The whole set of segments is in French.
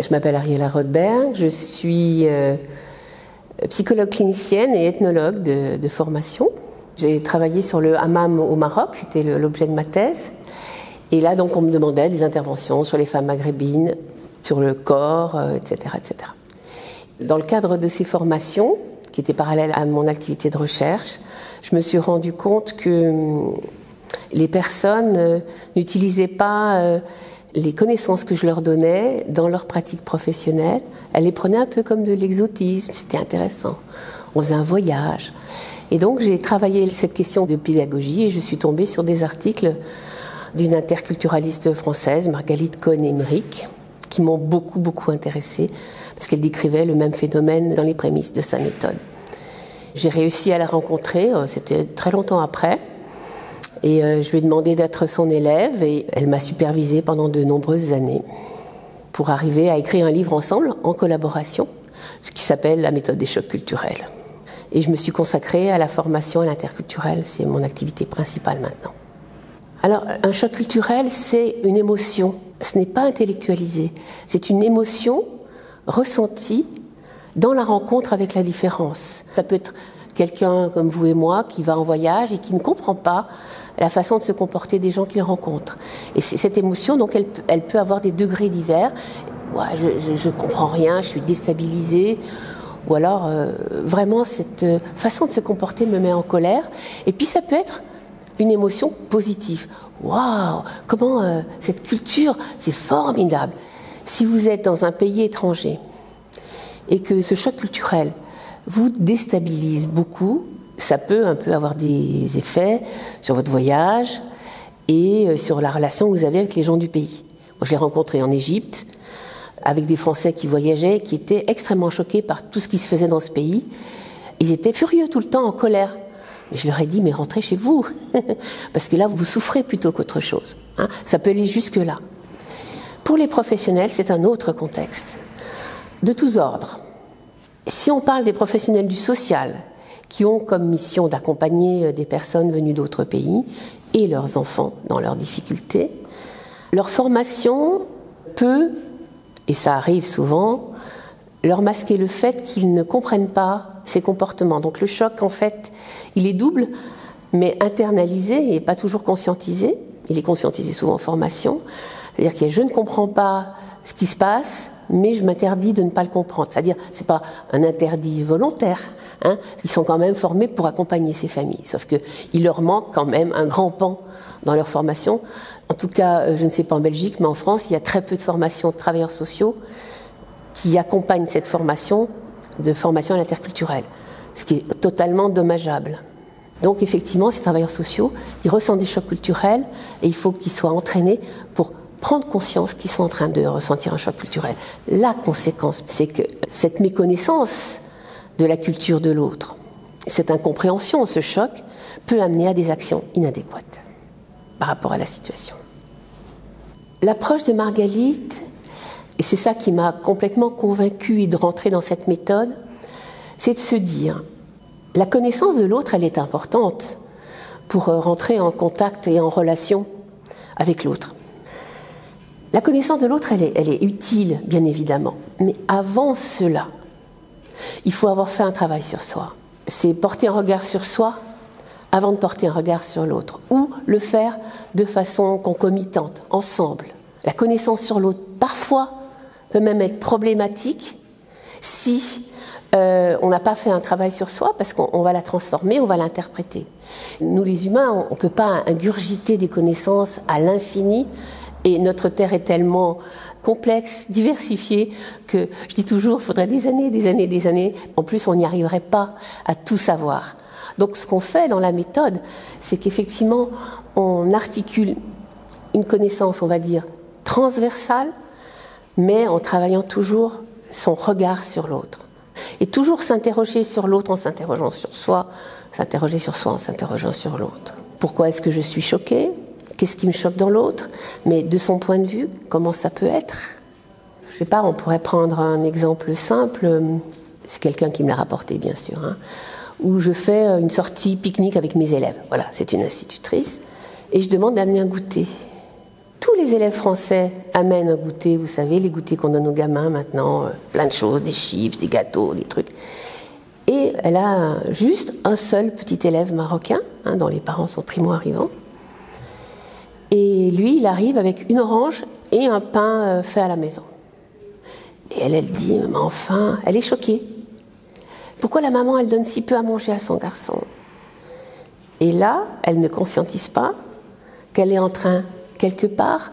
Je m'appelle Ariela Rodberg, je suis euh, psychologue clinicienne et ethnologue de, formation. J'ai travaillé sur le hammam au Maroc, c'était l'objet de ma thèse. Et là, donc, on me demandait des interventions sur les femmes maghrébines, sur le corps, etc., euh, etc. Dans le cadre de ces formations, qui étaient parallèles à mon activité de recherche, je me suis rendu compte que hum, les personnes euh, n'utilisaient pas les connaissances que je leur donnais dans leur pratique professionnelle, elles les prenaient un peu comme de l'exotisme, c'était intéressant. On faisait un voyage. Et donc j'ai travaillé cette question de pédagogie et je suis tombée sur des articles d'une interculturaliste française, Margalite Cohen-Emerick, qui m'ont beaucoup, beaucoup intéressée parce qu'elle décrivait le même phénomène dans les prémices de sa méthode. J'ai réussi à la rencontrer, euh, c'était très longtemps après. Et euh, je lui ai demandé d'être son élève et elle m'a supervisée pendant de nombreuses années pour arriver à écrire un livre ensemble, en collaboration, ce qui s'appelle la méthode des chocs culturels. Et je me suis consacrée à la formation à l'interculturel, c'est mon activité principale maintenant. Alors, un choc culturel, c'est une émotion, ce n'est pas intellectualisé, c'est une émotion ressentie dans la rencontre avec la différence. Ça peut être quelqu'un comme vous et moi qui va en voyage et qui ne comprend pas la façon de se comporter des gens qu'il rencontre. Et cette émotion, donc, elle, peut avoir des degrés divers. Ouais, je, ne comprends rien, je suis déstabilisée. Ou alors, euh, vraiment, cette euh, façon de se comporter me met en colère. Et puis, ça peut être une émotion positive. Waouh, comment euh, cette culture, c'est formidable. Si vous êtes dans un pays étranger et que ce choc culturel vous déstabilise beaucoup, ça peut un peu avoir des effets sur votre voyage et euh, sur la relation que vous avez avec les gens du pays. Moi, je l'ai rencontré en Égypte avec des Français qui voyageaient, qui étaient extrêmement choqués par tout ce qui se faisait dans ce pays. Ils étaient furieux tout le temps, en colère. Mais je leur ai dit, mais rentrez chez vous, parce que là, vous souffrez plutôt qu'autre chose. Hein. Ça peut aller jusque-là. Pour les professionnels, c'est un autre contexte, de tous ordres. Si on parle des professionnels du social, qui ont comme mission d'accompagner euh, des personnes venues d'autres pays et leurs enfants dans leurs difficultés, leur formation peut, et ça arrive souvent, leur masquer le fait qu'ils ne comprennent pas ces comportements. Donc le choc, en fait, il est double, mais internalisé et pas toujours conscientisé. Il est conscientisé souvent en formation. C'est-à-dire que je ne comprends pas ce qui se passe, mais je m'interdis de ne pas le comprendre. C'est-à-dire, c'est pas un interdit volontaire. Hein. Ils sont quand même formés pour accompagner ces familles, sauf que il leur manque quand même un grand pan dans leur formation. En tout cas, euh, je ne sais pas en Belgique, mais en France, il y a très peu de formations de travailleurs sociaux qui accompagnent cette formation de formation à l'interculturel, ce qui est totalement dommageable. Donc effectivement, ces travailleurs sociaux, ils ressentent des chocs culturels et il faut qu'ils soient entraînés pour prendre conscience qu'ils sont en train de ressentir un choc culturel. La conséquence, c'est que cette méconnaissance de la culture de l'autre, cette incompréhension, ce choc, peut amener à des actions inadéquates par rapport à la situation. L'approche de Margalite, et c'est ça qui m'a complètement convaincue de rentrer dans cette méthode, c'est de se dire, la connaissance de l'autre, elle est importante pour rentrer en contact et en relation avec l'autre. La connaissance de l'autre, elle est, utile, bien évidemment. Mais avant cela, il faut avoir fait un travail sur soi. C'est porter un regard sur soi avant de porter un regard sur l'autre. Ou le faire de façon concomitante, ensemble. La connaissance sur l'autre, parfois, peut même être problématique si euh, on n'a pas fait un travail sur soi parce qu'on va la transformer, on va l'interpréter. Nous les humains, on ne peut pas ingurgiter des connaissances à l'infini et notre Terre est tellement complexe, diversifiée, que je dis toujours, il faudrait des années, des années, des années. En plus, on n'y arriverait pas à tout savoir. Donc ce qu'on fait dans la méthode, c'est qu'effectivement, on articule une connaissance, on va dire, transversale, mais en travaillant toujours son regard sur l'autre. Et toujours s'interroger sur l'autre en s'interrogeant sur soi, s'interroger sur soi en s'interrogeant sur l'autre. Pourquoi est-ce que je suis choquée? Qu'est-ce qui me choque dans l'autre, mais de son point de vue, comment ça peut être? Je sais pas, on pourrait prendre un exemple simple, c'est quelqu'un qui me l'a rapporté bien sûr, hein, où je fais une sortie pique-nique avec mes élèves. Voilà, c'est une institutrice, et je demande d'amener un goûter. tous les élèves français amènent un goûter, vous savez, les goûters qu'on donne aux gamins maintenant, euh, plein de choses, des chips, des gâteaux, des trucs. Et elle a juste un seul petit élève marocain, hein, dont les parents sont primo-arrivants. Et lui, il arrive avec une orange et un pain euh, fait à la maison. Et elle, elle dit, mais enfin, elle est choquée. Pourquoi la maman, elle donne si peu à manger à son garçon? Et là, elle ne conscientise pas qu'elle est en train, quelque part,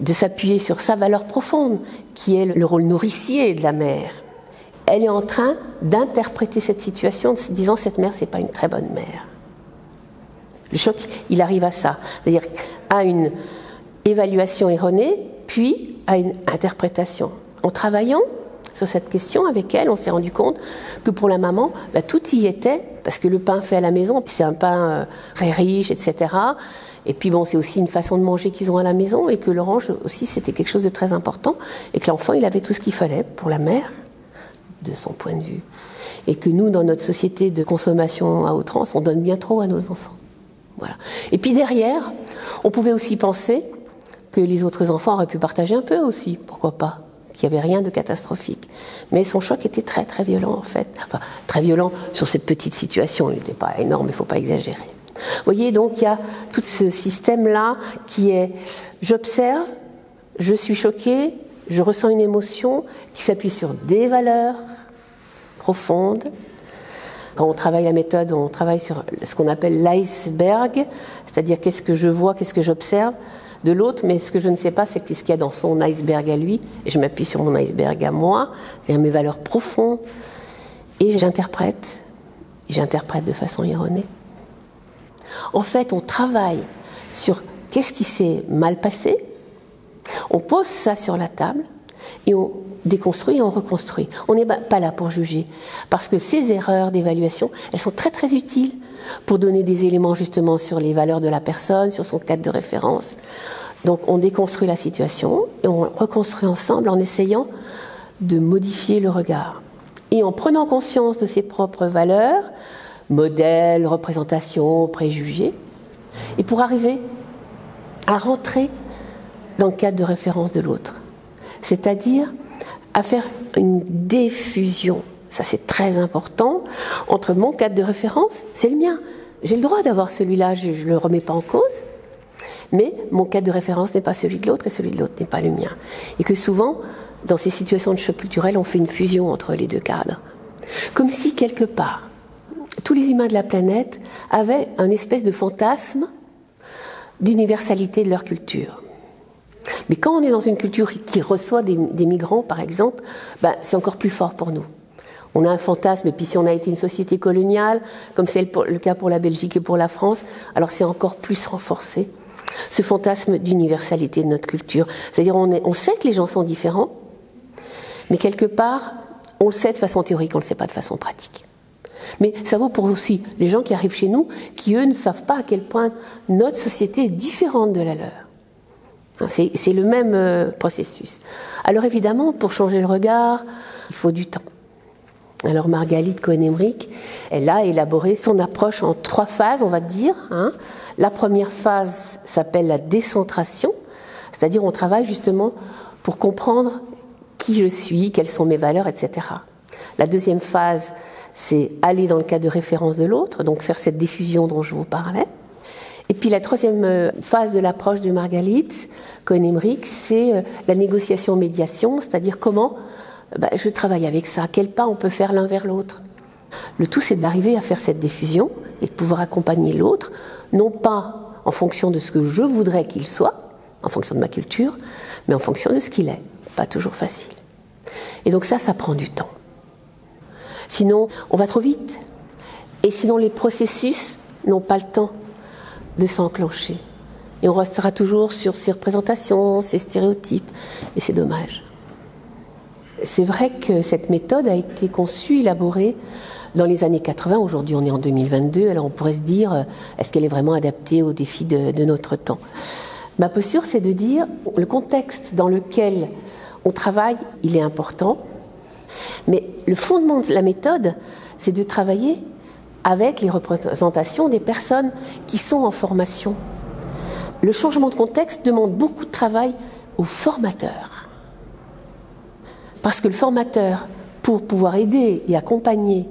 de s'appuyer sur sa valeur profonde, qui est le rôle nourricier de la mère. Elle est en train d'interpréter cette situation en se disant cette mère, c'est pas une très bonne mère. Le choc, il arrive à ça, c'est-à-dire à une évaluation erronée, puis à une interprétation. En travaillant sur cette question avec elle, on s'est rendu compte que pour la maman, bah, tout y était, parce que le pain fait à la maison, c'est un pain euh, très riche, etc. Et puis bon, c'est aussi une façon de manger qu'ils ont à la maison, et que l'orange aussi, c'était quelque chose de très important, et que l'enfant, il avait tout ce qu'il fallait pour la mère, de son point de vue. Et que nous, dans notre société de consommation à outrance, on donne bien trop à nos enfants. Et puis derrière, on pouvait aussi penser que les autres enfants auraient pu partager un peu aussi, pourquoi pas qu'il n'y avait rien de catastrophique. Mais son choc était très très violent en fait. Enfin, très violent sur cette petite situation. Il n'était pas énorme, il ne faut pas exagérer. Vous voyez, donc il y a tout ce système-là qui est j'observe, je suis choqué, je ressens une émotion qui s'appuie sur des valeurs profondes. Quand on travaille la méthode, on travaille sur ce qu'on appelle l'iceberg, c'est-à-dire qu'est-ce que je vois, qu'est-ce que j'observe de l'autre, mais ce que je ne sais pas, c'est ce qu'il y a dans son iceberg à lui, et je m'appuie sur mon iceberg à moi, c'est-à-dire mes valeurs profondes, et j'interprète, j'interprète de façon erronée. En fait, on travaille sur qu'est-ce qui s'est mal passé, on pose ça sur la table, et on déconstruit et on reconstruit. On n'est pas là pour juger, parce que ces erreurs d'évaluation, elles sont très très utiles pour donner des éléments justement sur les valeurs de la personne, sur son cadre de référence. Donc on déconstruit la situation et on reconstruit ensemble en essayant de modifier le regard. Et en prenant conscience de ses propres valeurs, modèles, représentations, préjugés, et pour arriver à rentrer dans le cadre de référence de l'autre. C'est-à-dire à faire une diffusion ça c'est très important, entre mon cadre de référence, c'est le mien. J'ai le droit d'avoir celui-là, je ne le remets pas en cause, mais mon cadre de référence n'est pas celui de l'autre et celui de l'autre n'est pas le mien. Et que souvent, dans ces situations de choc culturel, on fait une fusion entre les deux cadres. Comme si, quelque part, tous les humains de la planète avaient un espèce de fantasme d'universalité de leur culture. Mais quand on est dans une culture qui reçoit des, migrants, par exemple, ben, c'est encore plus fort pour nous. On a un fantasme, et puis si on a été une société coloniale, comme c'est le cas pour la Belgique et pour la France, alors c'est encore plus renforcé. Ce fantasme d'universalité de notre culture. C'est-à-dire, on, sait que les gens sont différents, mais quelque part, on le sait de façon théorique, on ne le sait pas de façon pratique. Mais ça vaut pour aussi les gens qui arrivent chez nous, qui eux ne savent pas à quel point notre société est différente de la leur. Hein, c'est le même euh, processus. Alors évidemment, pour changer le regard, il faut du temps. Alors Margalit Cohen-Emerick, elle a élaboré son approche en trois phases, on va dire. Hein. La première phase s'appelle la décentration, c'est-à-dire on travaille justement pour comprendre qui je suis, quelles sont mes valeurs, etc. La deuxième phase, c'est aller dans le cas de référence de l'autre, donc faire cette diffusion dont je vous parlais. Et puis la troisième euh, phase de l'approche de Margalit Cohen-Emerick, c'est euh, la négociation-médiation, c'est-à-dire comment bah, je travaille avec ça. Quel pas on peut faire l'un vers l'autre Le tout, c'est d'arriver à faire cette diffusion et de pouvoir accompagner l'autre, non pas en fonction de ce que je voudrais qu'il soit, en fonction de ma culture, mais en fonction de ce qu'il est. Pas toujours facile. Et donc ça, ça prend du temps. Sinon, on va trop vite. Et sinon, les processus n'ont pas le temps de s'enclencher. Et on restera toujours sur ces représentations, ces stéréotypes. Et c'est dommage. C'est vrai que cette méthode a été conçue, élaborée dans les années 80. Aujourd'hui, on est en 2022, alors on pourrait se dire, euh, est-ce qu'elle est vraiment adaptée aux défis de, notre temps? Ma posture, c'est de dire, le contexte dans lequel on travaille, il est important, mais le fondement de la méthode, c'est de travailler avec les représentations des personnes qui sont en formation. Le changement de contexte demande beaucoup de travail au formateur. Parce que le formateur, pour pouvoir aider et accompagner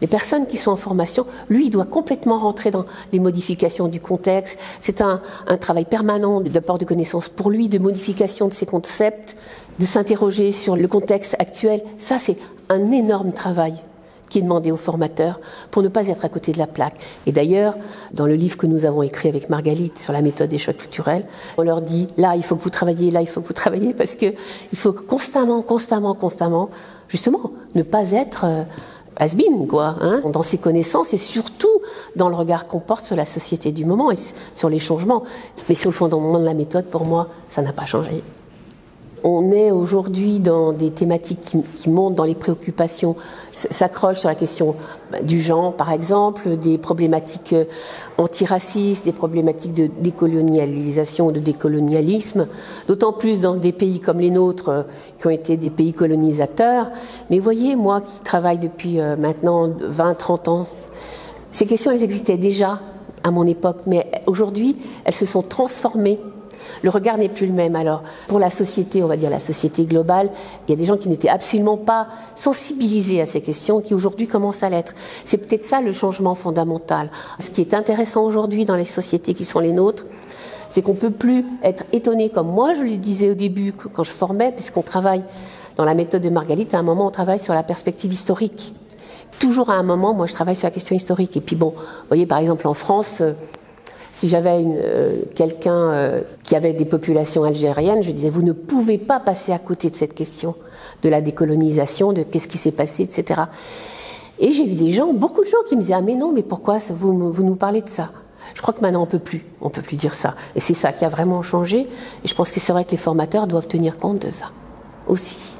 les personnes qui sont en formation, lui, doit complètement rentrer dans les modifications du contexte. C'est un, travail permanent d'apport de connaissances pour lui, de modification de ses concepts, de s'interroger sur le contexte actuel. Ça, c'est un énorme travail qui est demandé aux formateurs pour ne pas être à côté de la plaque. Et d'ailleurs, dans le livre que nous avons écrit avec Margalite sur la méthode des chocs culturels, on leur dit là, il faut que vous travailliez, là, il faut que vous travailliez, parce que il faut constamment, constamment, constamment, justement, ne pas être euh, has-been, quoi, hein, dans ses connaissances et surtout dans le regard qu'on porte sur la société du moment et sur les changements. Mais sur le fondement de la méthode, pour moi, ça n'a pas changé. On est aujourd'hui dans des thématiques qui, montent dans les préoccupations, s'accrochent sur la question bah, du genre, par exemple, des problématiques euh, antiracistes, des problématiques de décolonialisation, de décolonialisme, d'autant plus dans des pays comme les nôtres, euh, qui ont été des pays colonisateurs. Mais voyez, moi qui travaille depuis euh, maintenant 20-30 ans, ces questions, elles existaient déjà à mon époque, mais aujourd'hui, elles se sont transformées le regard n'est plus le même. Alors, pour la société, on va dire la société globale, il y a des gens qui n'étaient absolument pas sensibilisés à ces questions, qui aujourd'hui commencent à l'être. C'est peut-être ça le changement fondamental. Ce qui est intéressant aujourd'hui dans les sociétés qui sont les nôtres, c'est qu'on peut plus être étonné comme moi, je le disais au début quand je formais, puisqu'on travaille dans la méthode de Margalite, à un moment on travaille sur la perspective historique. Toujours à un moment, moi je travaille sur la question historique. Et puis bon, vous voyez par exemple en France, si j'avais euh, quelqu'un euh, qui avait des populations algériennes, je disais, vous ne pouvez pas passer à côté de cette question de la décolonisation, de qu'est-ce qui s'est passé, etc. Et j'ai eu des gens, beaucoup de gens qui me disaient, ah mais non, mais pourquoi vous, vous nous parlez de ça? Je crois que maintenant on peut plus, on peut plus dire ça. Et c'est ça qui a vraiment changé. Et je pense que c'est vrai que les formateurs doivent tenir compte de ça aussi.